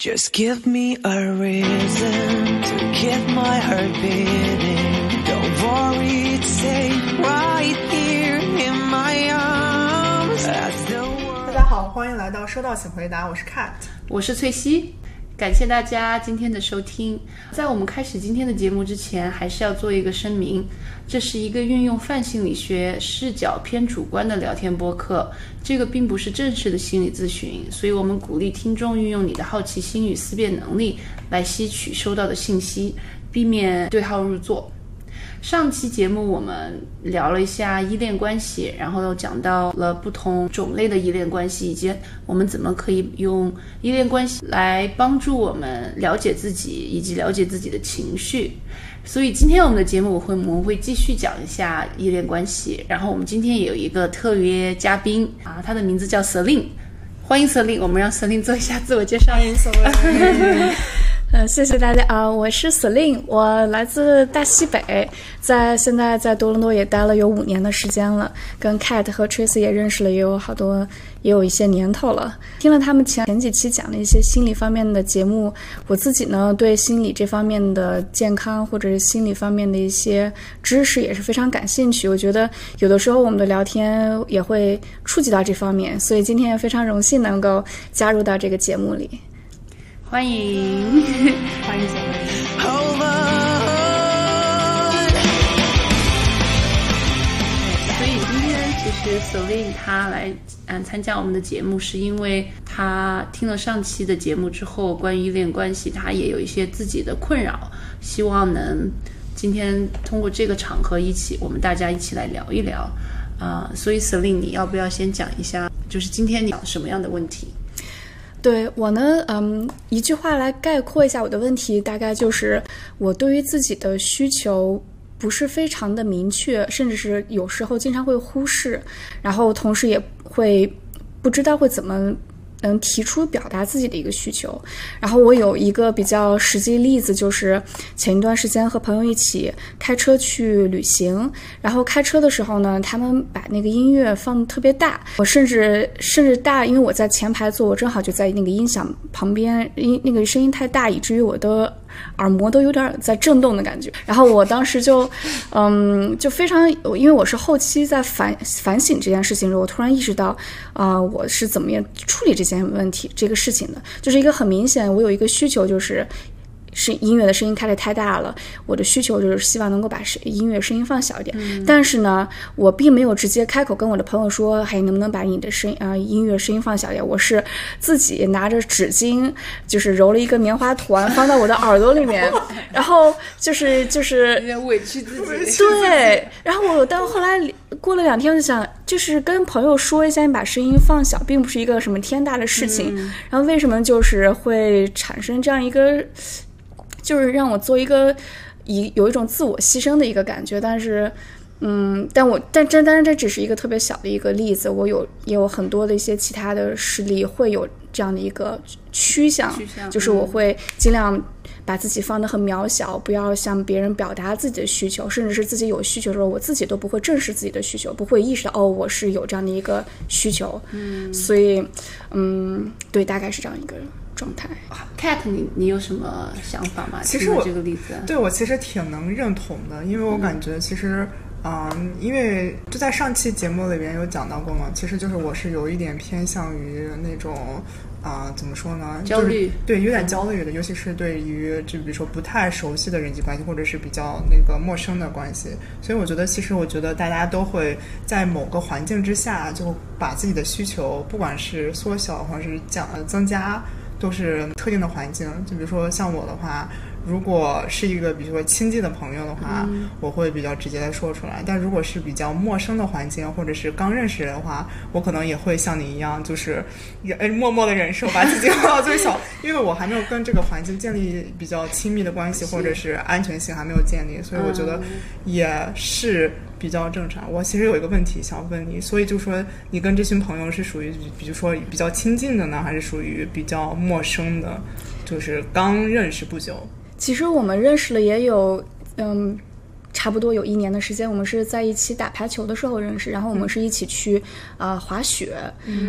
Just give me a reason to keep my heart beating. Don't worry, it's safe right here in my arms. 大家好，欢迎来到收到请回答，我是 Cat。我是翠西，感谢大家今天的收听。在我们开始今天的节目之前，还是要做一个声明，这是一个运用泛心理学视角偏主观的聊天播客，这个并不是正式的心理咨询，所以我们鼓励听众运用你的好奇心与思辨能力来吸取收到的信息，避免对号入座。上期节目我们聊了一下依恋关系，然后又讲到了不同种类的依恋关系，以及我们怎么可以用依恋关系来帮助我们了解自己，以及了解自己的情绪。所以今天我们的节目我会我们会继续讲一下依恋关系，然后我们今天也有一个特约嘉宾啊，他的名字叫 Selin，欢迎 Selin，我们让 Selin 做一下自我介绍。欢迎所有呃，谢谢大家啊、我是 Celine，我来自大西北，在现在在多伦多也待了有五年的时间了，跟 Cat 和 Tracy 也认识了也有好多，也有一些年头了。听了他们前前几期讲的一些心理方面的节目，我自己呢对心理这方面的健康或者是心理方面的一些知识也是非常感兴趣。我觉得有的时候我们的聊天也会触及到这方面，所以今天也非常荣幸能够加入到这个节目里。欢迎，欢迎所有 hold on. 所以今天其实 Celine 她来嗯参加我们的节目，是因为她听了上期的节目之后，关于依恋关系，她也有一些自己的困扰，希望能今天通过这个场合一起，我们大家一起来聊一聊啊、所以 Celine 你要不要先讲一下，就是今天你讲什么样的问题？对我呢，嗯，一句话来概括一下我的问题，大概就是我对于自己的需求不是非常的明确，甚至是有时候经常会忽视，然后同时也会不知道会怎么。能提出表达自己的一个需求，然后我有一个比较实际例子，就是前一段时间和朋友一起开车去旅行，然后开车的时候呢，他们把那个音乐放特别大，我甚至甚至大，因为我在前排坐，我正好就在那个音响旁边，音那个声音太大，以至于我的耳膜都有点在震动的感觉。然后我当时就，嗯，就非常，因为我是后期在反反省这件事情的时候，我突然意识到，啊、我是怎么样处理这件问题这个事情的，就是一个很明显，我有一个需求就是。是音乐的声音开的太大了，我的需求就是希望能够把声音乐声音放小一点。但是呢，我并没有直接开口跟我的朋友说，还能不能把你的声啊、音乐声音放小一点？我是自己拿着纸巾，就是揉了一个棉花团放到我的耳朵里面，然后就是就是点委屈自己。对，然后我到后来过了两天，我就想，就是跟朋友说一下，你把声音放小，并不是一个什么天大的事情。然后为什么就是会产生这样一个，就是让我做一个以有一种自我牺牲的一个感觉，但是。嗯，但我但这但是这只是一个特别小的一个例子，我有也有很多的一些其他的事例会有这样的一个趋向，趋向就是我会尽量把自己放得很渺小，不要向别人表达自己的需求，甚至是自己有需求的时候，我自己都不会正视自己的需求，不会意识到哦，我是有这样的一个需求。嗯，所以，嗯，对，大概是这样一个状态。Cat，你你有什么想法吗？其实我这个例子，对我其实挺能认同的，因为我感觉其实，嗯，因为就在上期节目里边有讲到过嘛，其实就是我是有一点偏向于那种。啊、怎么说呢？焦虑就是、对，有点焦虑的，尤其是对于就比如说不太熟悉的人际关系，或者是比较那个陌生的关系，所以我觉得，其实我觉得大家都会在某个环境之下，就把自己的需求，不管是缩小或者是降呃增加，都是特定的环境。就比如说像我的话，如果是一个比如说亲近的朋友的话，我会比较直接的说出来；但如果是比较陌生的环境，或者是刚认识的话，我可能也会像你一样，就是默默的忍受，把自己放到最小，因为我还没有跟这个环境建立比较亲密的关系，或者是安全性还没有建立，所以我觉得也是。比较正常。我其实有一个问题想问你，所以就说你跟这群朋友是属于，比如说比较亲近的呢，还是属于比较陌生的，就是刚认识不久？其实我们认识了也有，嗯，差不多有一年的时间。我们是在一起打排球的时候认识，然后我们是一起去啊、呃滑雪，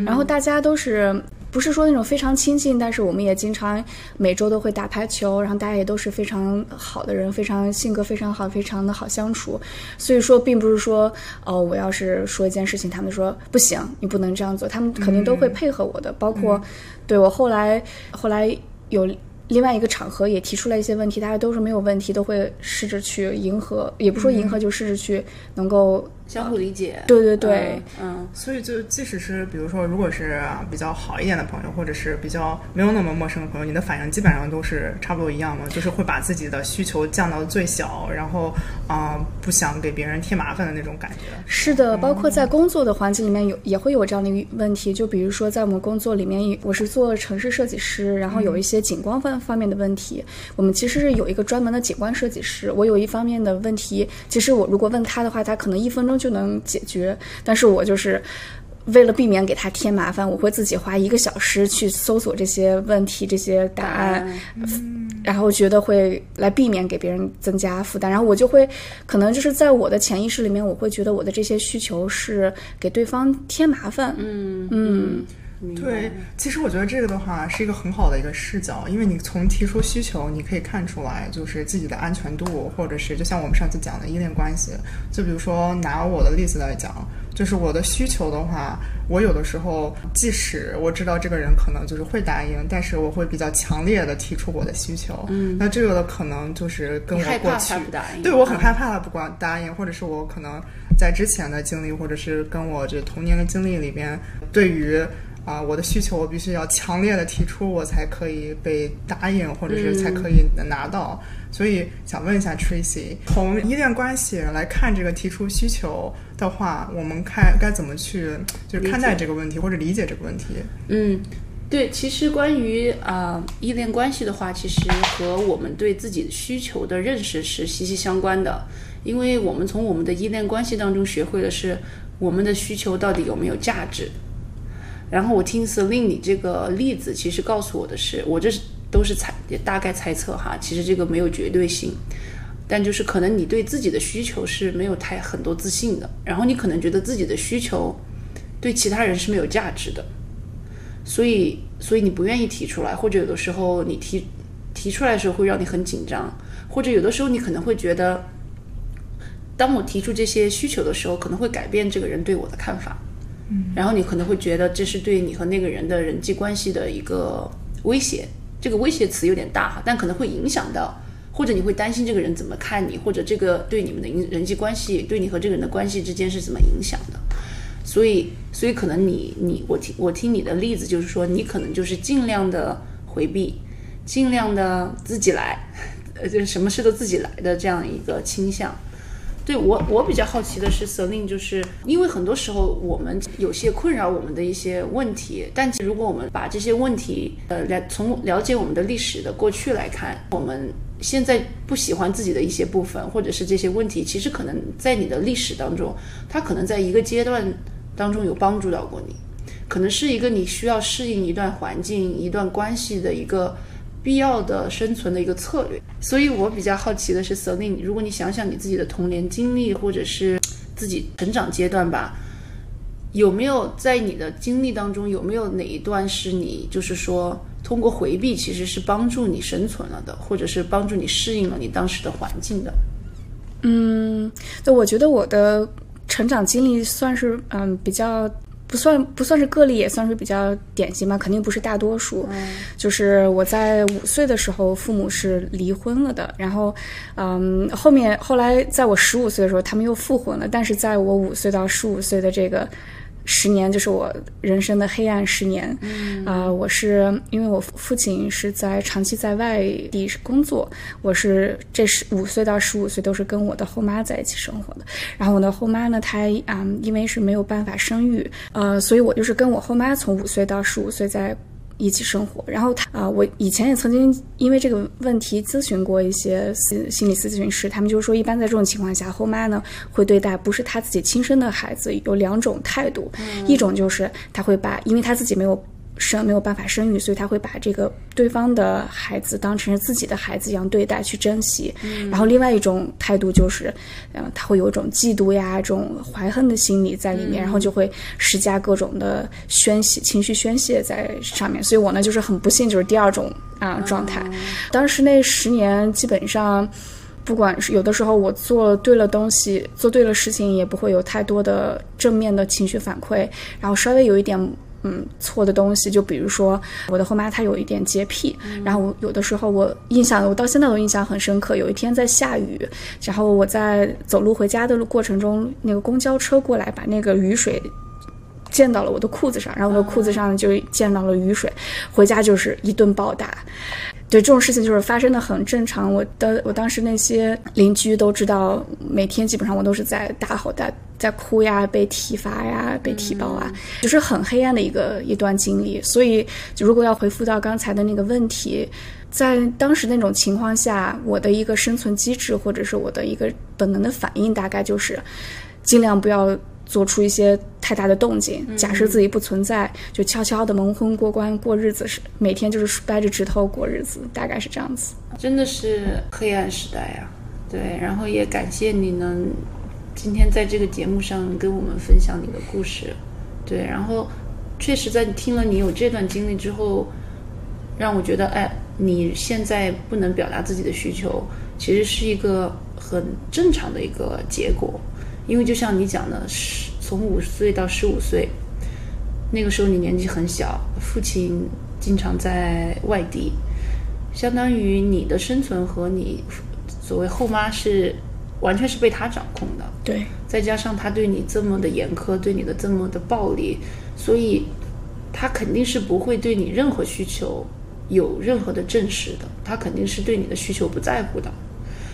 然后大家都是不是说那种非常亲近，但是我们也经常每周都会打排球，然后大家也都是非常好的人，非常性格非常好，非常的好相处。所以说，并不是说哦，我要是说一件事情，他们说不行，你不能这样做，他们肯定都会配合我的。包括对我后来后来有。另外一个场合也提出了一些问题，大家都是没有问题，都会试着去迎合，也不说迎合，就试着去能够相互理解。对对对，嗯，所以就即使是比如说，如果是比较好一点的朋友，或者是比较没有那么陌生的朋友，你的反应基本上都是差不多一样嘛，就是会把自己的需求降到最小，然后啊、不想给别人添麻烦的那种感觉。是的，包括在工作的环境里面有也会有这样的一个问题，就比如说在我们工作里面，我是做城市设计师，然后有一些景观方方面的问题，我们其实是有一个专门的景观设计师，我有一方面的问题，其实我如果问他的话，他可能一分钟就能解决，但是我就是。为了避免给他添麻烦，我会自己花一个小时去搜索这些问题、这些答案，然后觉得会来避免给别人增加负担，然后我就会可能就是在我的潜意识里面，我会觉得我的这些需求是给对方添麻烦。嗯嗯，对，其实我觉得这个的话是一个很好的一个视角，因为你从提出需求，你可以看出来就是自己的安全度，或者是就像我们上次讲的依恋关系。就比如说拿我的例子来讲，就是我的需求的话，我有的时候即使我知道这个人可能就是会答应，但是我会比较强烈的提出我的需求。嗯，那这个的可能就是跟我过去对我很嗯害怕他不光答应，或者是我可能在之前的经历，或者是跟我这童年的经历里边，对于啊、我的需求我必须要强烈的提出，我才可以被答应，或者是才可以拿到。所以想问一下 Tracy，从依恋关系来看这个提出需求的话，我们看该怎么去就是看待这个问题或者理解这个问题？嗯，对，其实关于啊、依恋关系的话，其实和我们对自己的需求的认识是息息相关的，因为我们从我们的依恋关系当中学会的是我们的需求到底有没有价值。然后我听 Celine 你这个例子，其实告诉我的是，我这是都是猜也大概猜测哈，其实这个没有绝对性，但就是可能你对自己的需求是没有太很多自信的，然后你可能觉得自己的需求对其他人是没有价值的，所以所以你不愿意提出来，或者有的时候你提提出来的时候会让你很紧张，或者有的时候你可能会觉得，当我提出这些需求的时候，可能会改变这个人对我的看法。然后你可能会觉得这是对你和那个人的人际关系的一个威胁，这个威胁词有点大哈，但可能会影响到，或者你会担心这个人怎么看你，或者这个对你们的人际关系，对你和这个人的关系之间是怎么影响的。所以，所以可能你你我听我听你的例子，就是说你可能就是尽量的回避，尽量的自己来，呃，就是什么事都自己来的这样一个倾向。对我，我比较好奇的是，Celine，就是因为很多时候我们有些困扰我们的一些问题，但其实如果我们把这些问题，呃，来从了解我们的历史的过去来看，我们现在不喜欢自己的一些部分，或者是这些问题，其实可能在你的历史当中，它可能在一个阶段当中有帮助到过你，可能是一个你需要适应一段环境、一段关系的一个必要的生存的一个策略。所以我比较好奇的是，Celine，如果你想想你自己的童年经历，或者是自己成长阶段吧，有没有在你的经历当中，有没有哪一段是你就是说通过回避其实是帮助你生存了的，或者是帮助你适应了你当时的环境的？嗯，对，我觉得我的成长经历算是嗯比较不算不算是个例，也算是比较典型吧，肯定不是大多数。就是我在五岁的时候，父母是离婚了的，然后嗯后面后来在我十五岁的时候，他们又复婚了，但是在我五岁到十五岁的这个。十年就是我人生的黑暗十年，啊、我是因为我父亲是在长期在外地工作，我是这十五岁到十五岁都是跟我的后妈在一起生活的。然后我的后妈呢，她啊、因为是没有办法生育，呃，所以我就是跟我后妈从五岁到十五岁在一起生活。然后他啊、我以前也曾经因为这个问题咨询过一些心心理咨询师，他们就是说，一般在这种情况下，后妈呢会对待不是他自己亲生的孩子有两种态度，一种就是他会把，因为他自己没有。生没有办法生育，所以他会把这个对方的孩子当成是自己的孩子一样对待，去珍惜。然后另外一种态度就是，嗯、他会有一种嫉妒呀、这种怀恨的心理在里面，然后就会施加各种的宣泄、情绪宣泄在上面。所以我呢，就是很不幸，就是第二种啊、状态。当时那十年基本上。不管是有的时候我做对了东西，做对了事情，也不会有太多的正面的情绪反馈。然后稍微有一点嗯错的东西，就比如说我的后妈她有一点洁癖，然后我有的时候我印象我到现在都印象很深刻。有一天在下雨，然后我在走路回家的路过程中，那个公交车过来把那个雨水。溅到了我的裤子上，然后我的裤子上就溅到了雨水，回家就是一顿暴打。对这种事情就是发生的很正常，我的我当时那些邻居都知道，每天基本上我都是在大吼大在哭呀，被体罚呀，被体包啊，就是很黑暗的一个一段经历。所以，如果要回复到刚才的那个问题，在当时那种情况下，我的一个生存机制或者是我的一个本能的反应，大概就是尽量不要。做出一些太大的动静，假设自己不存在，就悄悄的蒙混过关过日子，是每天就是掰着指头过日子，大概是这样子。真的是黑暗时代呀、对，然后也感谢你能今天在这个节目上跟我们分享你的故事，对，然后确实在听了你有这段经历之后，让我觉得，哎，你现在不能表达自己的需求，其实是一个很正常的一个结果，因为就像你讲的，十从五岁到十五岁，那个时候你年纪很小，父亲经常在外地，相当于你的生存和你所谓后妈是完全是被他掌控的。对，再加上他对你这么的严苛，对你的这么的暴力，所以他肯定是不会对你任何需求有任何的正视的，他肯定是对你的需求不在乎的。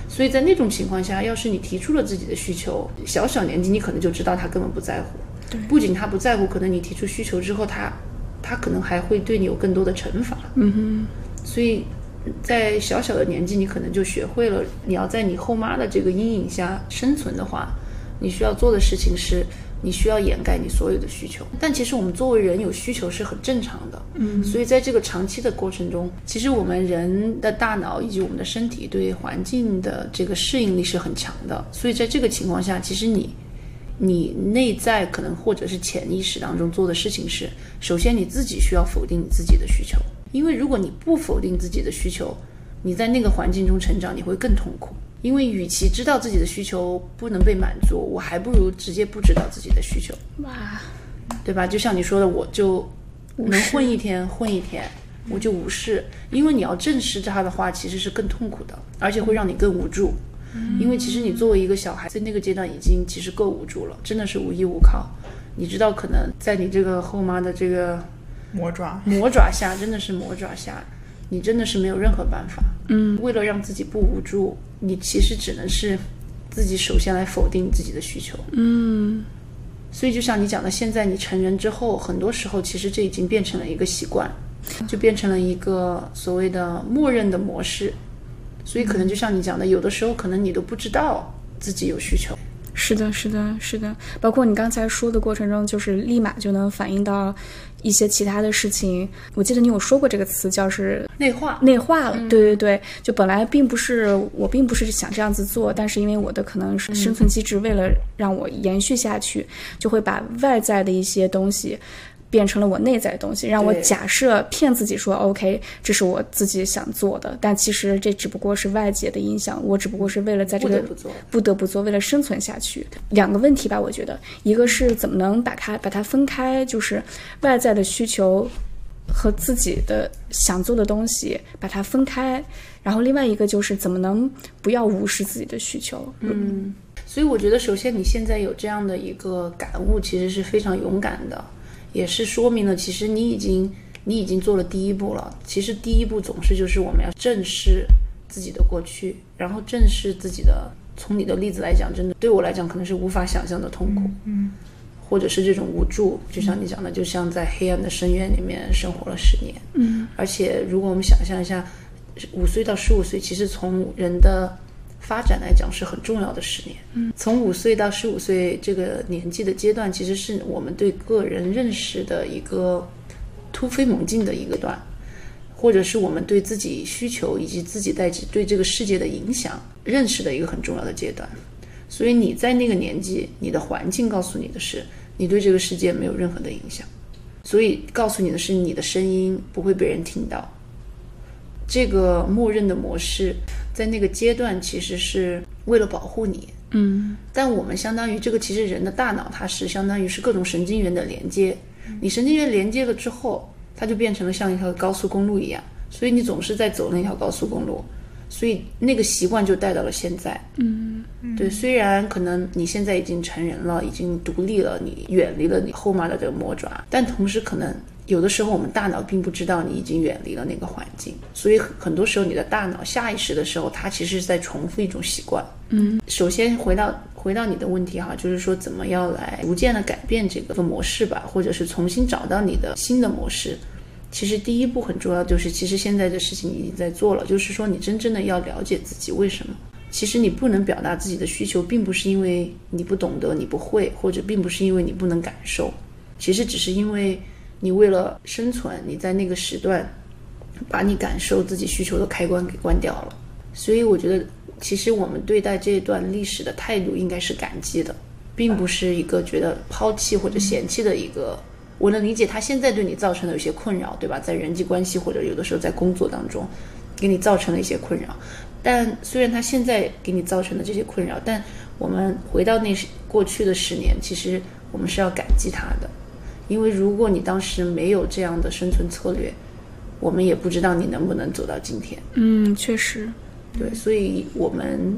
所以在那种情况下，要是你提出了自己的需求，小小年纪你可能就知道他根本不在乎。对不仅他不在乎，可能你提出需求之后，他他可能还会对你有更多的惩罚。嗯哼，所以在小小的年纪，你可能就学会了，你要在你后妈的这个阴影下生存的话，你需要做的事情是，你需要掩盖你所有的需求。但其实我们作为人有需求是很正常的，嗯，所以在这个长期的过程中，其实我们人的大脑以及我们的身体对环境的这个适应力是很强的，所以在这个情况下，其实你。你内在可能或者是潜意识当中做的事情是，首先你自己需要否定你自己的需求，因为如果你不否定自己的需求，你在那个环境中成长，你会更痛苦。因为与其知道自己的需求不能被满足，我还不如直接不知道自己的需求，哇，对吧？就像你说的，我就能混一天混一天，我就无视，因为你要正视它的话，其实是更痛苦的，而且会让你更无助。因为其实你作为一个小孩，在那个阶段已经其实够无助了，真的是无依无靠。你知道，可能在你这个后妈的这个魔爪。魔爪下，真的是魔爪下，你真的是没有任何办法。嗯，为了让自己不无助，你其实只能是自己首先来否定自己的需求。嗯，所以就像你讲的，现在你成人之后，很多时候其实这已经变成了一个习惯，就变成了一个所谓的默认的模式。所以可能就像你讲的，有的时候可能你都不知道自己有需求。是的，是的，是的。包括你刚才说的过程中，就是立马就能反映到一些其他的事情。我记得你有说过这个词，叫是内化，内化了。对对对，就本来并不是我并不是想这样子做，但是因为我的可能是生存机制，为了让我延续下去，就会把外在的一些东西。变成了我内在的东西，让我假设骗自己说 OK，这是我自己想做的，但其实这只不过是外界的影响，我只不过是为了在这个不得不做。不得不做，为了生存下去。两个问题吧，我觉得，一个是怎么能把它把它分开，就是外在的需求和自己的想做的东西把它分开，然后另外一个就是怎么能不要无视自己的需求。嗯，所以我觉得，首先你现在有这样的一个感悟，其实是非常勇敢的，也是说明了其实你已经你已经做了第一步了。其实第一步总是就是我们要正视自己的过去，然后正视自己的。从你的例子来讲，真的对我来讲可能是无法想象的痛苦，嗯，或者是这种无助。就像你讲的，就像在黑暗的深渊里面生活了十年，嗯，而且如果我们想象一下，五岁到十五岁，其实从人的发展来讲是很重要的十年。嗯，从五岁到十五岁这个年纪的阶段，其实是我们对个人认识的一个突飞猛进的一个段，或者是我们对自己需求以及自己在对这个世界的影响认识的一个很重要的阶段。所以你在那个年纪，你的环境告诉你的是，你对这个世界没有任何的影响，所以告诉你的是你的声音不会被人听到。这个默认的模式在那个阶段其实是为了保护你，嗯。但我们相当于这个，其实人的大脑它是相当于是各种神经元的连接，你神经元连接了之后，它就变成了像一条高速公路一样，所以你总是在走那条高速公路，所以那个习惯就带到了现在。嗯。对，虽然可能你现在已经成人了，已经独立了，你远离了你后妈的这个魔爪，但同时可能有的时候我们大脑并不知道你已经远离了那个环境，所以很多时候你的大脑下意识的时候，它其实是在重复一种习惯。嗯，首先回到回到你的问题哈，就是说怎么样来逐渐的改变这个模式吧，或者是重新找到你的新的模式。其实第一步很重要，就是其实现在的事情已经在做了，就是说你真正的要了解自己为什么。其实你不能表达自己的需求，并不是因为你不懂得、你不会，或者并不是因为你不能感受，其实只是因为你为了生存，你在那个时段把你感受自己需求的开关给关掉了。所以我觉得，其实我们对待这段历史的态度应该是感激的，并不是一个觉得抛弃或者嫌弃的一个。我能理解他现在对你造成的有些困扰，对吧？在人际关系或者有的时候在工作当中，给你造成了一些困扰。但虽然他现在给你造成的这些困扰，但我们回到那过去的十年，其实我们是要感激他的，因为如果你当时没有这样的生存策略，我们也不知道你能不能走到今天。嗯，确实，对，所以我们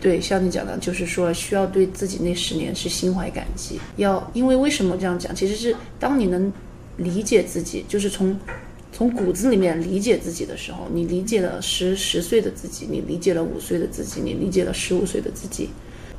对像你讲的，就是说需要对自己那十年是心怀感激。要因为为什么这样讲？其实是当你能理解自己，就是从从骨子里面理解自己的时候，你理解了十十岁的自己，你理解了五岁的自己，你理解了十五岁的自己，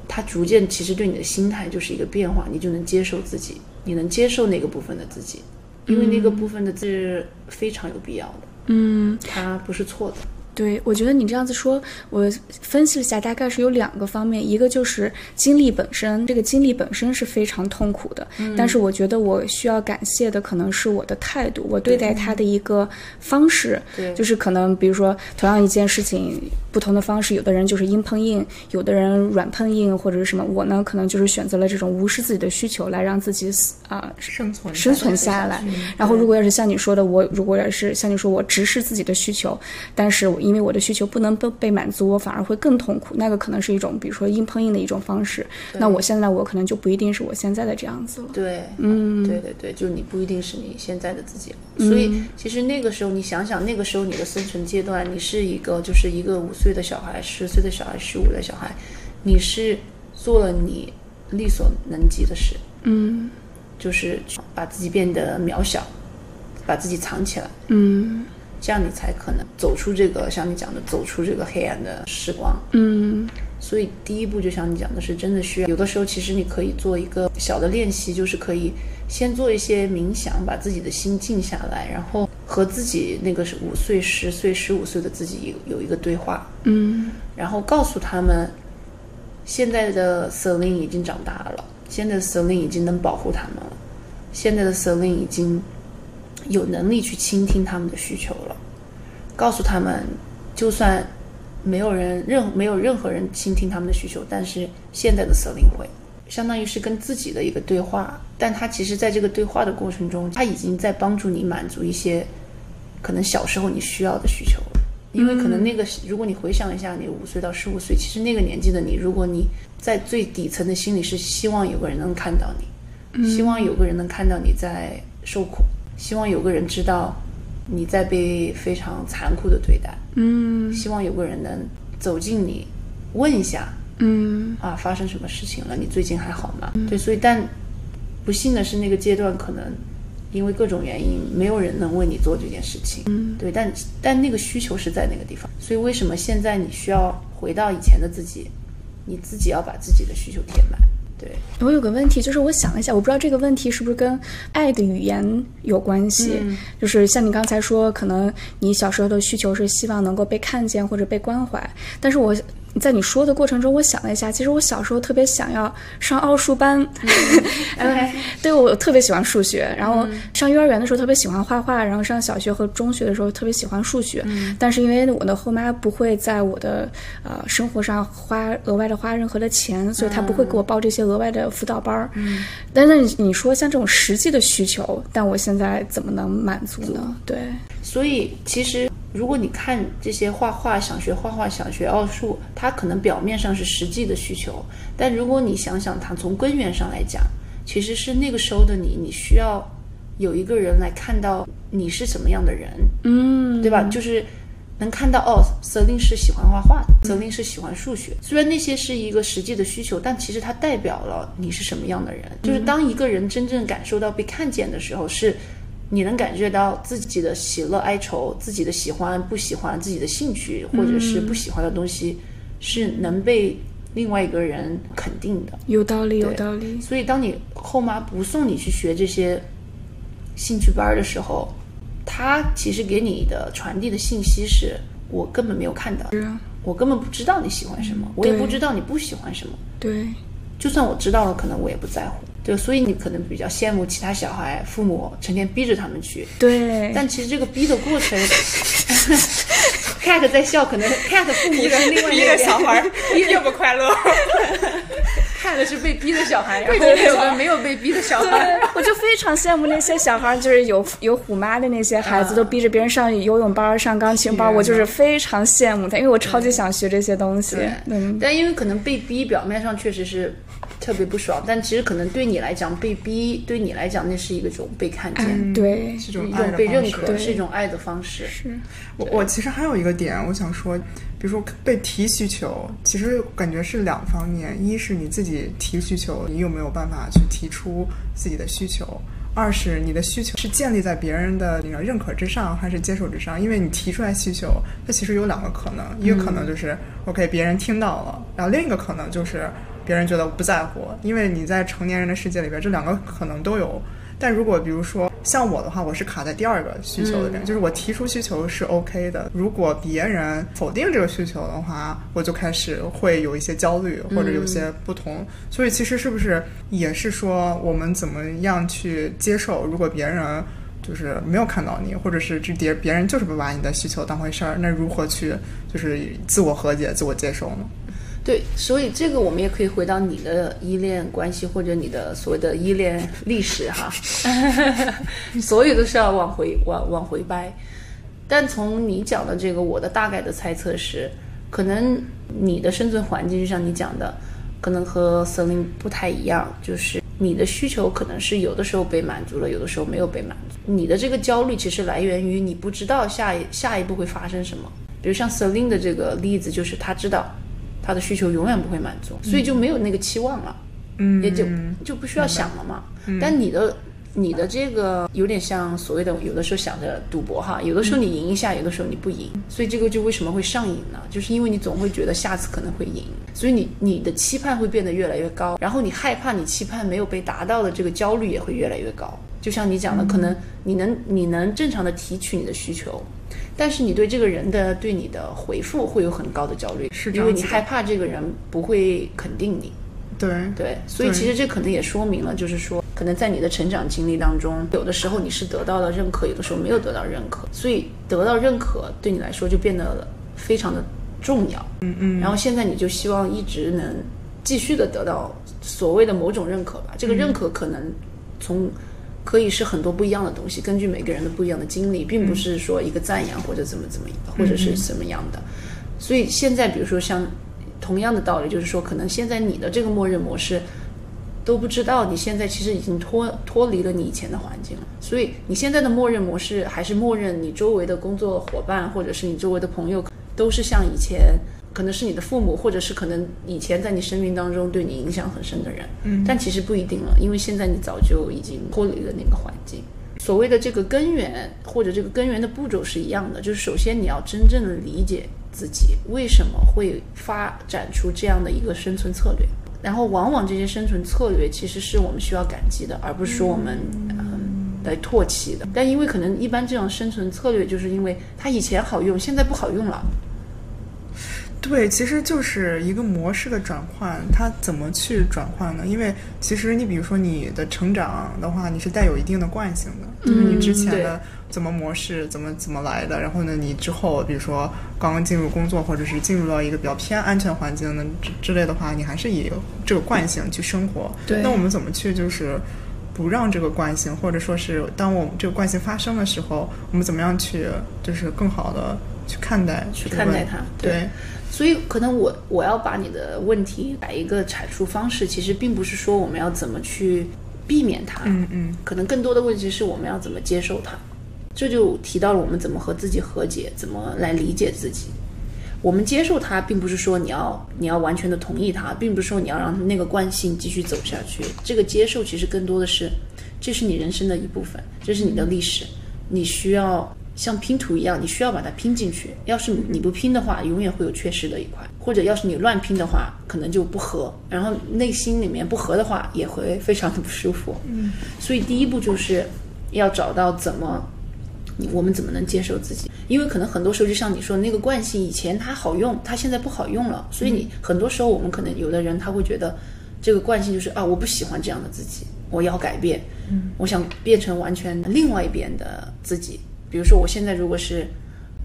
他逐渐其实对你的心态就是一个变化，你就能接受自己，你能接受那个部分的自己，因为那个部分的自己是非常有必要的，嗯。它不是错的。对，我觉得你这样子说，我分析了一下，大概是有两个方面，一个就是经历本身，这个经历本身是非常痛苦的，但是我觉得我需要感谢的可能是我的态度，我对待他的一个方式，对就是可能比如说同样一件事情，不同的方式，有的人就是硬碰硬，有的人软碰硬或者是什么，我呢可能就是选择了这种无视自己的需求来让自己啊、生存生存下来。然后，如果要是像你说的，我如果要是像你说我直视自己的需求，但是我因为我的需求不能被被满足，我反而会更痛苦。那个可能是一种，比如说硬碰硬的一种方式。那我现在我可能就不一定是我现在的这样子了。对，嗯，对对对，就你不一定是你现在的自己，所以其实那个时候你想想，那个时候你的生存阶段，你是一个就是一个五岁的小孩、十岁的小孩、十五的小孩，你是做了你力所能及的事，嗯。就是把自己变得渺小，把自己藏起来，嗯这样你才可能走出这个像你讲的走出这个黑暗的时光。嗯所以第一步就像你讲的是真的需要，有的时候其实你可以做一个小的练习，就是可以先做一些冥想，把自己的心静下来，然后和自己那个是五岁、十岁、十五岁的自己有有一个对话，嗯然后告诉他们，现在的 Celine 已经长大了，现在的 Celine 已经能保护他们了，现在的 Celine 已经有能力去倾听他们的需求了，告诉他们，就算没有人任没有任何人倾听他们的需求，但是现在的 Celine 会，相当于是跟自己的一个对话，但他其实在这个对话的过程中，他已经在帮助你满足一些可能小时候你需要的需求了。因为可能那个，如果你回想一下，你五岁到十五岁，其实那个年纪的你，如果你在最底层的心里是希望有个人能看到你，希望有个人能看到你在受苦，希望有个人知道你在被非常残酷的对待，嗯希望有个人能走近你，问一下嗯啊，发生什么事情了？你最近还好吗？对，所以但不幸的是，那个阶段可能因为各种原因，没有人能为你做这件事情。嗯，对，但但那个需求是在那个地方，所以为什么现在你需要回到以前的自己，你自己要把自己的需求填满？对，我有个问题，就是我想了一下，我不知道这个问题是不是跟爱的语言有关系。就是像你刚才说，可能你小时候的需求是希望能够被看见或者被关怀，但是我在你说的过程中，我想了一下，其实我小时候特别想要上奥数班，嗯对我特别喜欢数学。然后上幼儿园的时候特别喜欢画画，然后上小学和中学的时候特别喜欢数学。但是因为我的后妈不会在我的呃生活上花额外的花任何的钱，所以她不会给我报这些额外的辅导班儿。但是你说像这种实际的需求，但我现在怎么能满足呢？对，所以其实，如果你看这些画画、想学画画、想学奥数，它可能表面上是实际的需求，但如果你想想它从根源上来讲，其实是那个时候的你，你需要有一个人来看到你是什么样的人，嗯，对吧？就是能看到哦，Celine 是喜欢画画的，Celine 是喜欢数学。虽然那些是一个实际的需求，但其实它代表了你是什么样的人。就是当一个人真正感受到被看见的时候，是你能感觉到自己的喜乐哀愁、自己的喜欢不喜欢、自己的兴趣或者是不喜欢的东西，是能被另外一个人肯定的。有道理，有道理。所以，当你后妈不送你去学这些兴趣班的时候，她其实给你的传递的信息是我根本没有看到，我根本不知道你喜欢什么，我也不知道你不喜欢什么。对，就算我知道了，可能我也不在乎。对，所以你可能比较羡慕其他小孩，父母成天逼着他们去，对，但其实这个逼的过程，cat 在笑，可能 cat 父母是另外一个小孩，又不快乐。看的是被逼的小孩，然后有。个没有被逼的小孩。对，我就非常羡慕那些小孩儿，就是有有虎妈的那些孩子，都逼着别人上游泳班儿、上钢琴班儿，我就是非常羡慕他，因为我超级想学这些东西。嗯，但因为可能被逼，表面上确实是特别不爽，但其实可能对你来讲，被逼对你来讲，那是一个种被看见，对，是一种一爱的方种被认式可，是一种爱的方式。是，我我其实还有一个点，我想说，比如说被提需求，其实感觉是两方面：一是你自己提需求，你有没有办法去提出自己的需求；二是你的需求是建立在别人的那个认可之上，还是接受之上？因为你提出来需求，它其实有两个可能，一个可能就是 OK 别人听到了，然后另一个可能就是别人觉得不在乎，因为你在成年人的世界里边，这两个可能都有。但如果比如说像我的话，我是卡在第二个需求的边，就是我提出需求是 OK 的。如果别人否定这个需求的话，我就开始会有一些焦虑或者有些不同。所以其实是不是也是说我们怎么样去接受，如果别人就是没有看到你，或者是这别别人就是不把你的需求当回事儿，那如何去就是自我和解、自我接受呢？对，所以这个我们也可以回到你的依恋关系或者你的所谓的依恋历史哈，所有都是要往回往往回掰。但从你讲的这个，我的大概的猜测是，可能你的生存环境就像你讲的，可能和 Celine 不太一样，就是你的需求可能是有的时候被满足了，有的时候没有被满足。你的这个焦虑其实来源于你不知道下一下一步会发生什么。比如像 Celine 的这个例子，就是他知道他的需求永远不会满足，所以就没有那个期望了，嗯，也就就不需要想了嘛。但你的你的这个有点像所谓的，有的时候想着赌博哈，有的时候你赢一下，有的时候你不赢，所以这个就为什么会上瘾呢？就是因为你总会觉得下次可能会赢，所以你你的期盼会变得越来越高，然后你害怕你期盼没有被达到的这个焦虑也会越来越高。就像你讲的，可能你能你能正常的提取你的需求，但是你对这个人的对你的回复会有很高的焦虑，是因为你害怕这个人不会肯定你。对对，所以其实这可能也说明了，就是说，可能在你的成长经历当中，有的时候你是得到了认可，有的时候没有得到认可，所以得到认可对你来说就变得非常的重要。嗯嗯。然后现在你就希望一直能继续的得到所谓的某种认可吧。这个认可可能从可以是很多不一样的东西，根据每个人的不一样的经历，并不是说一个赞扬或者怎么怎么，或者是什么样的。所以现在，比如说像同样的道理，就是说，可能现在你的这个默认模式都不知道，你现在其实已经脱脱离了你以前的环境了。所以你现在的默认模式，还是默认你周围的工作伙伴或者是你周围的朋友，都是像以前，可能是你的父母，或者是可能以前在你生命当中对你影响很深的人。嗯，但其实不一定了，因为现在你早就已经脱离了那个环境。所谓的这个根源或者这个根源的步骤是一样的，就是首先你要真正的理解自己为什么会发展出这样的一个生存策略，然后往往这些生存策略其实是我们需要感激的，而不是说我们嗯来唾弃的。但因为可能一般这种生存策略，就是因为它以前好用，现在不好用了。对，其实就是一个模式的转换，它怎么去转换呢？因为其实你比如说你的成长的话，你是带有一定的惯性的，就是你之前的怎么模式怎么怎么来的，然后呢，你之后比如说刚刚进入工作，或者是进入到一个比较偏安全环境的之之类的话，你还是以这个惯性去生活。对那我们怎么去就是？不让这个惯性，或者说是当我们这个惯性发生的时候，我们怎么样去就是更好的去看待去看待它对对，所以可能我我要把你的问题改一个阐述方式，其实并不是说我们要怎么去避免它，嗯嗯，可能更多的问题是我们要怎么接受它。这就提到了我们怎么和自己和解，怎么来理解自己。我们接受它，并不是说你要你要完全的同意它，并不是说你要让那个惯性继续走下去。这个接受其实更多的是，这是你人生的一部分，这是你的历史，你需要像拼图一样，你需要把它拼进去。要是你不拼的话，永远会有缺失的一块；或者要是你乱拼的话，可能就不合，然后内心里面不合的话，也会非常的不舒服。嗯，所以第一步就是要找到怎么你我们怎么能接受自己？因为可能很多时候，就像你说那个惯性，以前它好用，它现在不好用了，所以你很多时候我们可能有的人他会觉得这个惯性就是啊，我不喜欢这样的自己，我要改变，嗯，我想变成完全另外一边的自己。比如说我现在如果是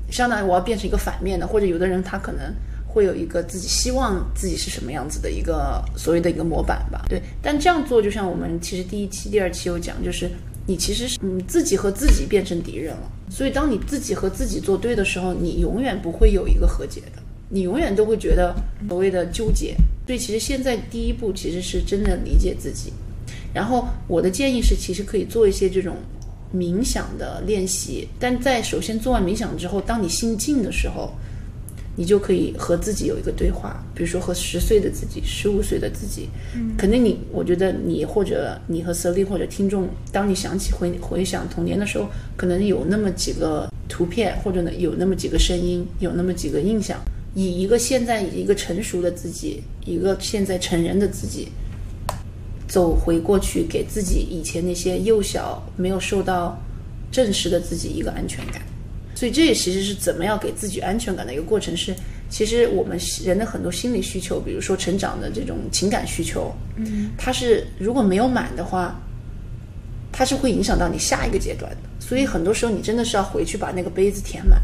相当于我要变成一个反面的，或者有的人他可能会有一个自己希望自己是什么样子的一个所谓的一个模板吧，对。但这样做就像我们其实第一期、第二期有讲，就是你其实是嗯自己和自己变成敌人了。所以当你自己和自己做对的时候，你永远不会有一个和解的，你永远都会觉得所谓的纠结。所以其实现在第一步其实是真的理解自己。然后我的建议是，其实可以做一些这种冥想的练习，但在首先做完冥想之后，当你心静的时候，你就可以和自己有一个对话，比如说和十岁的自己、十五岁的自己。嗯，肯定你，我觉得你或者你和 Celine 或者听众，当你想起回回想童年的时候，可能有那么几个图片，或者呢有那么几个声音，有那么几个印象，以一个现在一个成熟的自己，一个现在成人的自己，走回过去，给自己以前那些幼小没有受到正视的自己一个安全感。所以这也其实是怎么样给自己安全感的一个过程是，其实我们人的很多心理需求，比如说成长的这种情感需求，嗯，它是如果没有满的话，它是会影响到你下一个阶段的。所以很多时候你真的是要回去把那个杯子填满。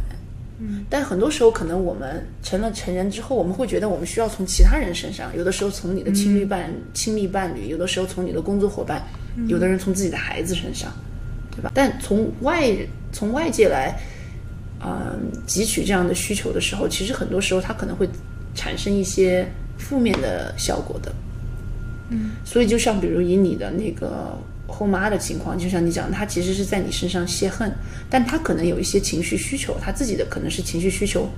嗯，但很多时候可能我们成了成人之后，我们会觉得我们需要从其他人身上，有的时候从你的亲密伴、亲密伴侣，有的时候从你的工作伙伴，有的人从自己的孩子身上，对吧？但从外从外界来。嗯，汲取这样的需求的时候，其实很多时候它可能会产生一些负面的效果的。嗯，所以就像比如以你的那个后妈的情况，就像你讲，她其实是在你身上泄恨，但她可能有一些情绪需求，她自己的可能是情绪需求，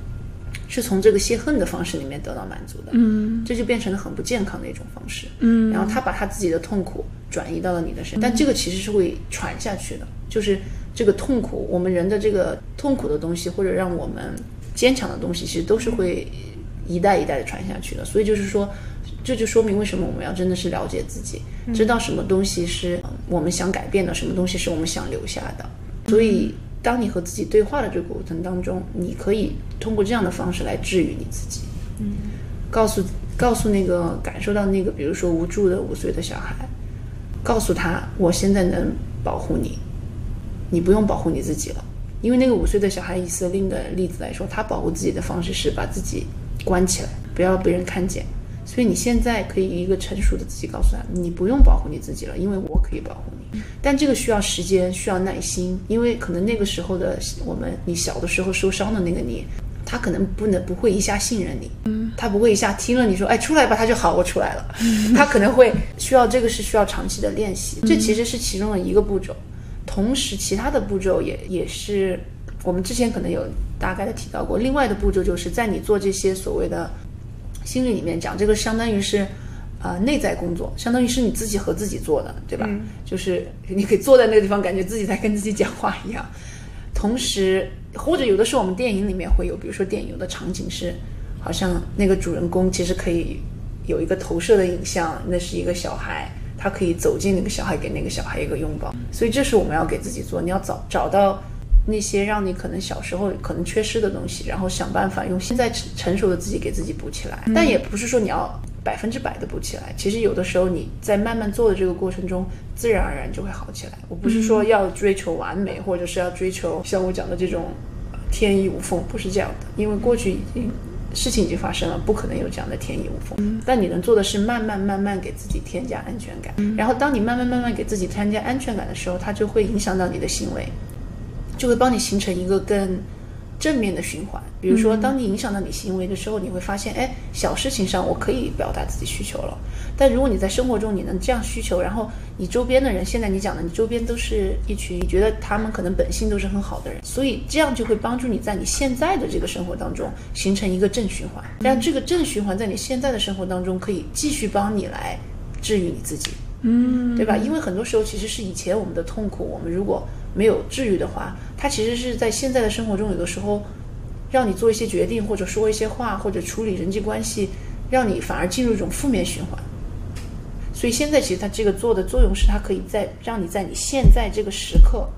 是从这个泄恨的方式里面得到满足的。嗯，这就变成了很不健康的一种方式。嗯，然后她把她自己的痛苦转移到了你的身上，但这个其实是会传下去的，就是。这个痛苦，我们人的这个痛苦的东西，或者让我们坚强的东西，其实都是会一代一代的传下去的。所以就是说，这就说明为什么我们要真的是了解自己，知道什么东西是我们想改变的，什么东西是我们想留下的。所以，当你和自己对话的这个过程当中，你可以通过这样的方式来治愈你自己。嗯，告诉告诉那个感受到那个，比如说无助的五岁的小孩，告诉他，我现在能保护你。你不用保护你自己了，因为那个五岁的小孩以色列的例子来说，他保护自己的方式是把自己关起来，不要被人看见。所以你现在可以一个成熟的自己告诉他，你不用保护你自己了，因为我可以保护你。但这个需要时间，需要耐心，因为可能那个时候的我们，你小的时候受伤的那个你，他可能不能不会一下信任你，嗯，他不会一下听了你说，哎，出来吧，他就好，我出来了。他可能会需要这个是需要长期的练习，这其实是其中的一个步骤。同时，其他的步骤也也是我们之前可能有大概的提到过。另外的步骤就是在你做这些所谓的心理里面讲，这个相当于是呃内在工作，相当于是你自己和自己做的，对吧？就是你可以坐在那个地方，感觉自己在跟自己讲话一样。同时，或者有的时候我们电影里面会有，比如说电影有的场景是，好像那个主人公其实可以有一个投射的影像，那是一个小孩。他可以走进那个小孩，给那个小孩一个拥抱。所以这是我们要给自己做，你要找找到那些让你可能小时候可能缺失的东西，然后想办法用现在成成熟的自己给自己补起来。但也不是说你要百分之百的补起来，其实有的时候你在慢慢做的这个过程中，自然而然就会好起来。我不是说要追求完美，或者是要追求像我讲的这种呃天衣无缝，不是这样的，因为过去已经。事情已经发生了，不可能有这样的天衣无缝。但你能做的是慢慢慢慢给自己添加安全感。然后，当你慢慢慢慢给自己添加安全感的时候，它就会影响到你的行为，就会帮你形成一个更正面的循环。比如说，当你影响到你行为的时候，你会发现，哎，小事情上我可以表达自己需求了。但如果你在生活中你能这样需求，然后你周边的人，现在你讲的，你周边都是一群你觉得他们可能本性都是很好的人，所以这样就会帮助你在你现在的这个生活当中形成一个正循环。让这个正循环在你现在的生活当中可以继续帮你来治愈你自己，嗯，对吧？因为很多时候其实是以前我们的痛苦，我们如果没有治愈的话，它其实是在现在的生活中有的时候让你做一些决定，或者说一些话，或者处理人际关系，让你反而进入一种负面循环。所以现在其实它这个做的作用是，它可以在让你在你现在这个时刻，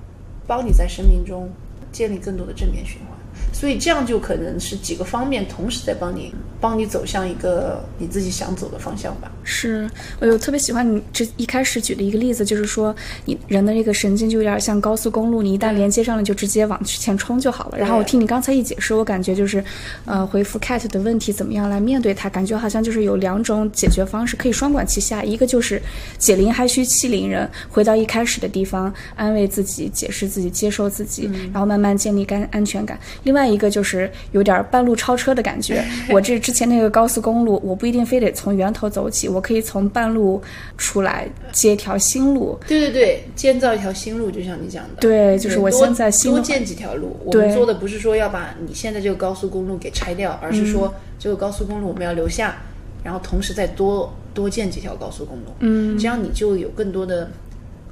帮你在生命中建立更多的正面循环。所以这样就可能是几个方面同时在帮你帮你走向一个你自己想走的方向吧。是我有特别喜欢你这一开始举的一个例子，就是说你人的这个神经就有点像高速公路，你一旦连接上了，就直接往前冲就好了。然后我听你刚才一解释，我感觉就是，呃，回复 Cat 的问题怎么样来面对它，感觉好像就是有两种解决方式可以双管齐下，一个就是解铃还须系铃人，回到一开始的地方，安慰自己，解释自己，接受自己，然后慢慢建立安安全感。另外一个就是有点半路超车的感觉，我这之前那个高速公路，我不一定非得从源头走起，我可以从半路出来接一条新路。对对对，建造一条新路，就像你讲的。对，就是我现在新建几条路。我们做的不是说要把你现在这个高速公路给拆掉，而是说这个高速公路我们要留下，然后同时再多多建几条高速公路。嗯，这样你就有更多的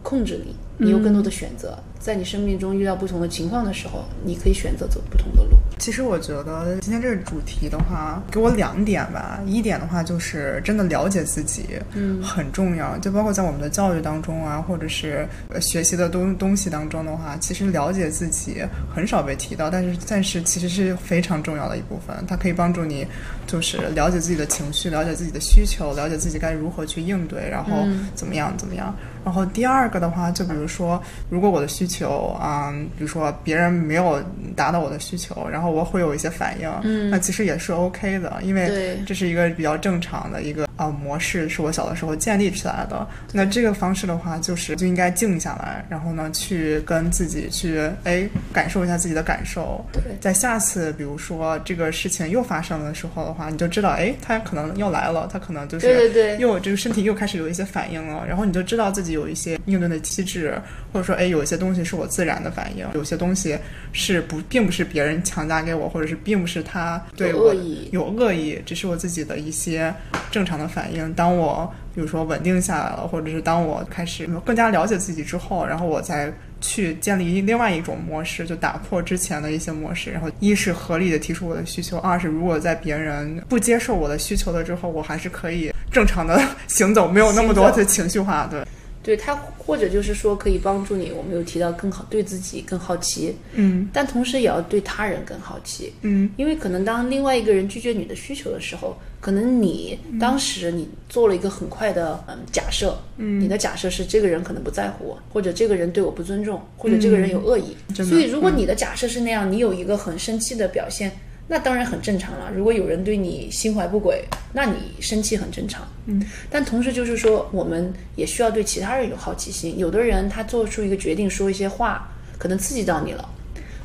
控制力，你有更多的选择。在你生命中遇到不同的情况的时候，你可以选择走不同的路。其实我觉得今天这个主题的话，给我两点吧。一点的话就是真的了解自己，嗯，很重要。就包括在我们的教育当中啊，或者是呃学习的东东西当中的话，其实了解自己很少被提到，但是但是其实是非常重要的一部分。它可以帮助你，就是了解自己的情绪，了解自己的需求，了解自己该如何去应对，然后怎么样怎么样。然后第二个的话，就比如说，如果我的需求啊、比如说别人没有达到我的需求，然后我会有一些反应，嗯，那其实也是 OK 的，因为对这是一个比较正常的一个啊、模式，是我小的时候建立起来的。那这个方式的话，就是就应该静下来，然后呢，去跟自己去哎感受一下自己的感受。对在下次比如说这个事情又发生的时候的话，你就知道哎，他可能又来了，他可能就是对对对又这个身体又开始有一些反应了，然后你就知道自己有一些应对的机制，或者说，哎，有一些东西是我自然的反应，有些东西是不，并不是别人强加给我，或者是并不是他对我有恶意有恶意，只是我自己的一些正常的反应。当我比如说稳定下来了，或者是当我开始更加了解自己之后，然后我再去建立另外一种模式，就打破之前的一些模式。然后一是合理的提出我的需求，二是如果在别人不接受我的需求了之后，我还是可以正常的 行走，没有那么多的情绪化。对，对他，或者就是说可以帮助你，我们有提到更好对自己更好奇，嗯。但同时也要对他人更好奇，嗯。因为可能当另外一个人拒绝你的需求的时候，可能你当时你做了一个很快的嗯假设，嗯，你的假设是这个人可能不在乎我，或者这个人对我不尊重，或者这个人有恶意，所以如果你的假设是那样，你有一个很生气的表现。那当然很正常了。如果有人对你心怀不轨，那你生气很正常。嗯，但同时就是说，我们也需要对其他人有好奇心。有的人他做出一个决定，说一些话，可能刺激到你了，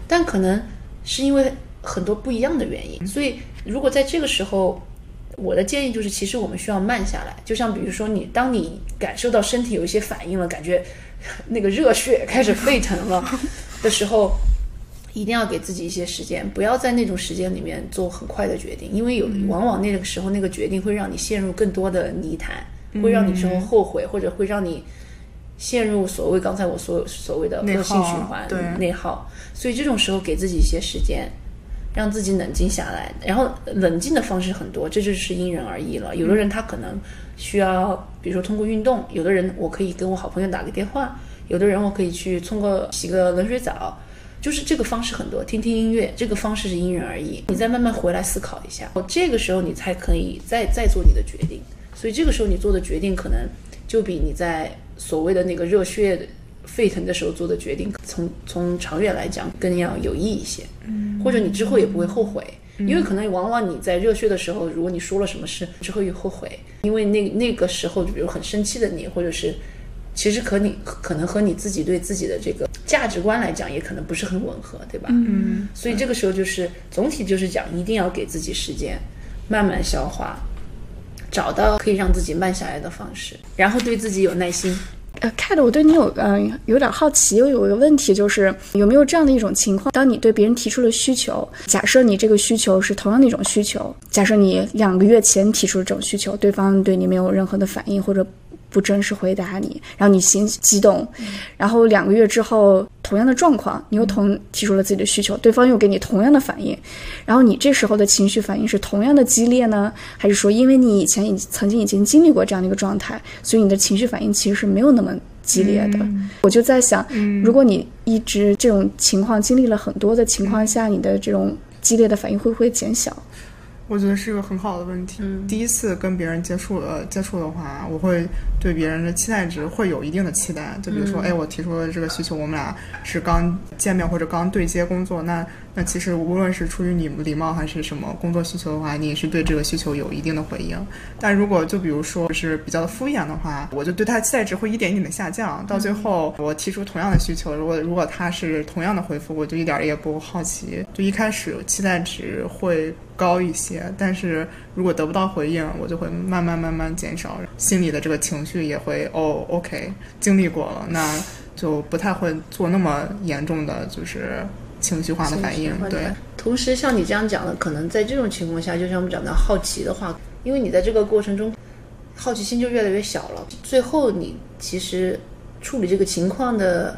但可能是因为很多不一样的原因。所以，如果在这个时候，我的建议就是，其实我们需要慢下来。就像比如说你，当你感受到身体有一些反应了，感觉那个热血开始沸腾了 的时候，一定要给自己一些时间，不要在那种时间里面做很快的决定，因为有往往那个时候那个决定会让你陷入更多的泥潭，会让你之后后悔，或者会让你陷入所谓刚才我所所谓的内恶性耗循环、对内耗。所以这种时候给自己一些时间，让自己冷静下来。然后冷静的方式很多，这就是因人而异了。有的人他可能需要，比如说通过运动；有的人我可以跟我好朋友打个电话；有的人我可以去冲个洗个冷水澡。就是这个方式很多，听听音乐，这个方式是因人而异。你再慢慢回来思考一下，这个时候你才可以再再做你的决定。所以这个时候你做的决定，可能就比你在所谓的那个热血沸腾的时候做的决定，从从长远来讲更要有意义一些。嗯，或者你之后也不会后悔，因为可能往往你在热血的时候，如果你说了什么事之后又后悔，因为那那个时候，就比如很生气的你，或者是。其实和你可能和你自己对自己的这个价值观来讲，也可能不是很吻合，对吧？嗯，所以这个时候就是总体就是讲，一定要给自己时间，慢慢消化，找到可以让自己慢下来的方式，然后对自己有耐心。呃，Cat，我对你有嗯有点好奇，又有一个问题，就是有没有这样的一种情况，当你对别人提出了需求，假设你这个需求是同样的一种需求，假设你两个月前提出了这种需求，对方对你没有任何的反应或者。不真实回答你，然后你心激动，然后两个月之后同样的状况，你又同提出了自己的需求，对方又给你同样的反应，然后你这时候的情绪反应是同样的激烈呢，还是说因为你以前已曾经已经经历过这样的一个状态，所以你的情绪反应其实是没有那么激烈的？我就在想，如果你一直这种情况经历了很多的情况下，你的这种激烈的反应会不会减小？我觉得是一个很好的问题。第一次跟别人接触呃接触的话，我会对别人的期待值会有一定的期待。就比如说，哎，我提出了这个需求，我们俩是刚见面或者刚对接工作，那那其实无论是出于礼礼貌还是什么工作需求的话，你也是对这个需求有一定的回应。但如果就比如说是比较敷衍的话，我就对他的期待值会一点一点的下降。到最后我提出同样的需求，如果如果他是同样的回复，我就一点也不好奇。就一开始期待值会。高一些，但是如果得不到回应，我就会慢慢慢慢减少，心里的这个情绪也会哦，OK，经历过了，那就不太会做那么严重的就是情绪化的反应。对，同时像你这样讲的，可能在这种情况下，就像我们讲的好奇的话，因为你在这个过程中，好奇心就越来越小了，最后你其实处理这个情况的。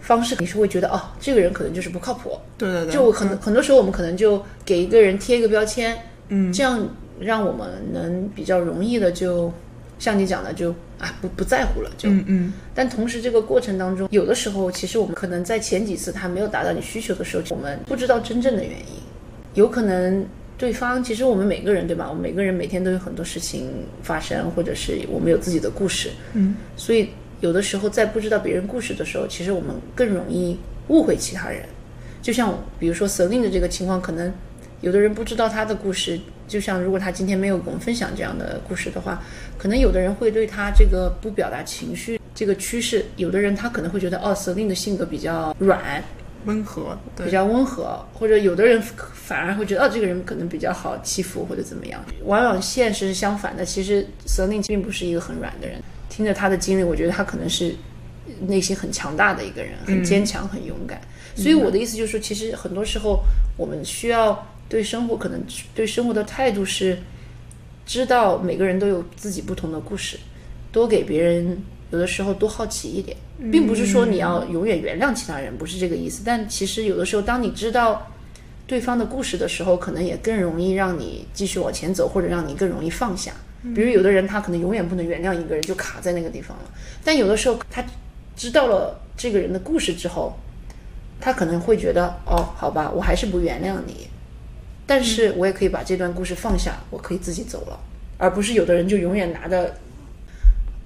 方式你是会觉得哦，这个人可能就是不靠谱。对对对。就很很多时候我们可能就给一个人贴一个标签，嗯，这样让我们能比较容易的就像你讲的就啊不不在乎了就。嗯嗯。但同时这个过程当中，有的时候其实我们可能在前几次他没有达到你需求的时候，我们不知道真正的原因。有可能对方其实我们每个人对吧？我们每个人每天都有很多事情发生，或者是我们有自己的故事。嗯。所以。有的时候在不知道别人故事的时候，其实我们更容易误会其他人。就像比如说 Selin 的这个情况，可能有的人不知道他的故事。就像如果他今天没有跟我们分享这样的故事的话，可能有的人会对他这个不表达情绪这个趋势，有的人他可能会觉得哦，Selin 的性格比较软、温和，比较温和，或者有的人反而会觉得哦，这个人可能比较好欺负或者怎么样。往往现实是相反的，其实 Selin 并不是一个很软的人。听着他的经历，我觉得他可能是内心很强大的一个人，很坚强、很勇敢。所以我的意思就是说，其实很多时候我们需要对生活，可能对生活的态度是知道每个人都有自己不同的故事，多给别人有的时候多好奇一点，并不是说你要永远原谅其他人，不是这个意思。但其实有的时候，当你知道对方的故事的时候，可能也更容易让你继续往前走，或者让你更容易放下。比如有的人他可能永远不能原谅一个人，就卡在那个地方了。但有的时候他知道了这个人的故事之后，他可能会觉得哦，好吧，我还是不原谅你，但是我也可以把这段故事放下，我可以自己走了，而不是有的人就永远拿着，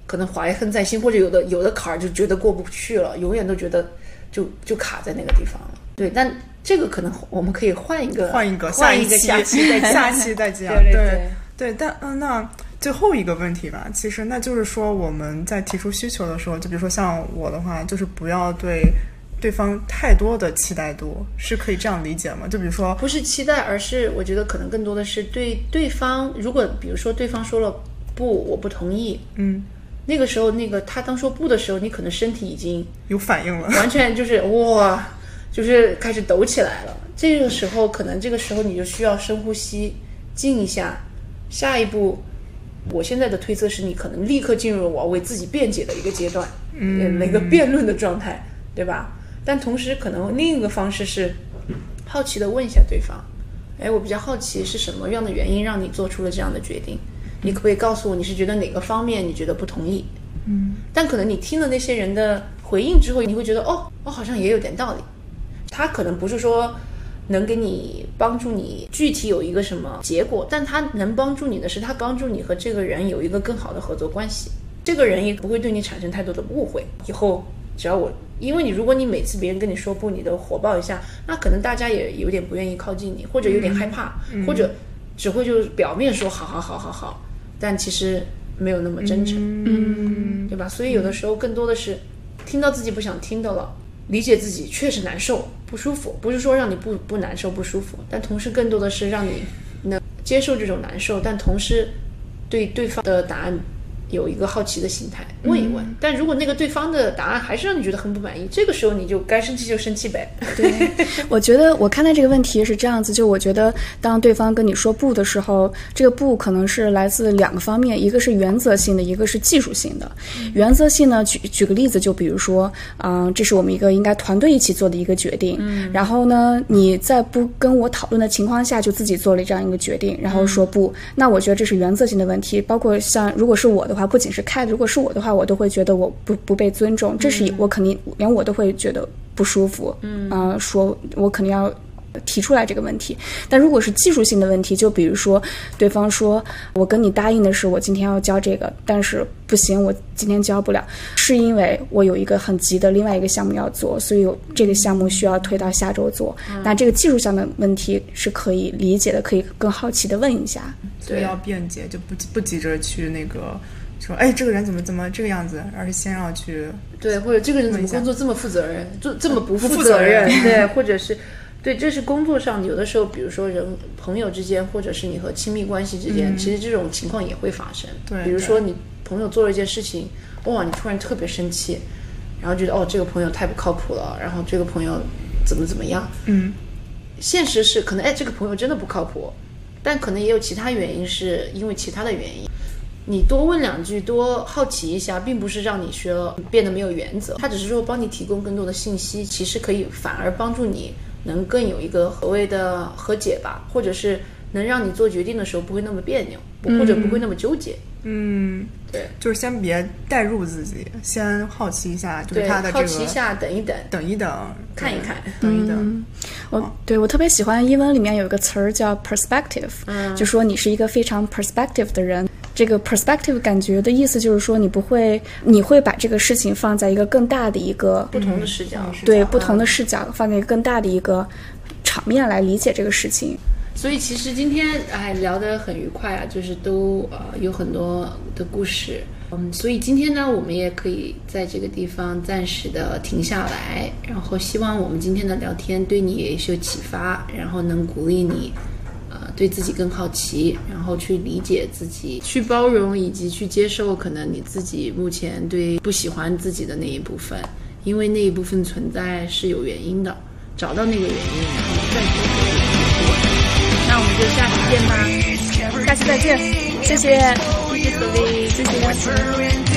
可能怀恨在心，或者有的有的坎儿就觉得过不去了，永远都觉得就就卡在那个地方了。对，但这个可能我们可以换一个，换一个，换一个下期再 下期再讲。对对对，但嗯那。最后一个问题吧，其实那就是说我们在提出需求的时候，就比如说像我的话，就是不要对对方太多的期待度，是可以这样理解吗？就比如说不是期待，而是我觉得可能更多的是对对方，如果比如说对方说了不，我不同意，嗯，那个时候那个他当说不的时候，你可能身体已经有反应了，完全就是哇，就是开始抖起来了。这个时候可能这个时候你就需要深呼吸，静一下，下一步。我现在的推测是你可能立刻进入了我要为自己辩解的一个阶段，嗯，那个辩论的状态，对吧？但同时，可能另一个方式是好奇的问一下对方，哎，我比较好奇是什么样的原因让你做出了这样的决定？你可不可以告诉我你是觉得哪个方面你觉得不同意？嗯，但可能你听了那些人的回应之后，你会觉得哦，我好像也有点道理，他可能不是说能给你帮助你具体有一个什么结果，但他能帮助你的是，他帮助你和这个人有一个更好的合作关系。这个人也不会对你产生太多的误会。以后只要我，因为你如果你每次别人跟你说不，你都火爆一下，那可能大家也有点不愿意靠近你，或者有点害怕，或者只会就是表面说好好好好好，但其实没有那么真诚，嗯对吧？所以有的时候更多的是听到自己不想听的了，理解自己确实难受不舒服，不是说让你不不难受不舒服，但同时更多的是让你能接受这种难受，但同时对对方的答案有一个好奇的心态，问一问。但如果那个对方的答案还是让你觉得很不满意，这个时候你就该生气就生气呗。对，我觉得我看待这个问题是这样子，就我觉得当对方跟你说不的时候，这个不可能是来自两个方面，一个是原则性的，一个是技术性的。原则性呢，举举个例子，就比如说，嗯、这是我们一个应该团队一起做的一个决定，嗯然后呢，你在不跟我讨论的情况下就自己做了这样一个决定，然后说不，那我觉得这是原则性的问题。包括像如果是我的话，不仅是 Cat，如果是我的话，我都会觉得我不不被尊重，这是我肯定连我都会觉得不舒服，嗯，啊、说我肯定要。提出来这个问题，但如果是技术性的问题，就比如说对方说我跟你答应的是我今天要交这个，但是不行，我今天交不了，是因为我有一个很急的另外一个项目要做，所以我这个项目需要推到下周做。那这个技术上的问题是可以理解的，可以更好奇的问一下。所以要辩解，就不不急着去那个说，哎，这个人怎么怎么这个样子，而是先要去对，或者这个人怎么工作这么负责任，就这么不负责任对，或者是对，这是工作上有的时候，比如说人朋友之间，或者是你和亲密关系之间，其实这种情况也会发生。对比如说你朋友做了一件事情，哇，你突然特别生气，然后觉得哦，这个朋友太不靠谱了，然后这个朋友怎么怎么样，嗯，现实是可能哎，这个朋友真的不靠谱，但可能也有其他原因，是因为其他的原因。你多问两句，多好奇一下，并不是让你学了变得没有原则，他只是说帮你提供更多的信息，其实可以反而帮助你能更有一个所谓的和解吧，或者是能让你做决定的时候不会那么别扭，不或者不会那么纠结。嗯，对。就是先别代入自己，先好奇一下，就是对，他的这个好奇一下，等一等，等一等，看一看。等一等。我对我特别喜欢英文里面有一个词儿叫 perspective，、就说你是一个非常 perspective 的人。这个 perspective 感觉的意思就是说，你不会，你会把这个事情放在一个更大的一个不同的视角。对不同的视角，放在一个更大的一个场面来理解这个事情。所以其实今天哎聊得很愉快啊，就是都呃有很多的故事，嗯，所以今天呢，我们也可以在这个地方暂时的停下来，然后希望我们今天的聊天对你也是有启发，然后能鼓励你，呃，对自己更好奇，然后去理解自己，去包容以及去接受可能你自己目前对不喜欢自己的那一部分，因为那一部分存在是有原因的，找到那个原因，然后再去做一个突破。那我们就下期见吧，下期再见，谢谢。谢谢可丽，谢谢。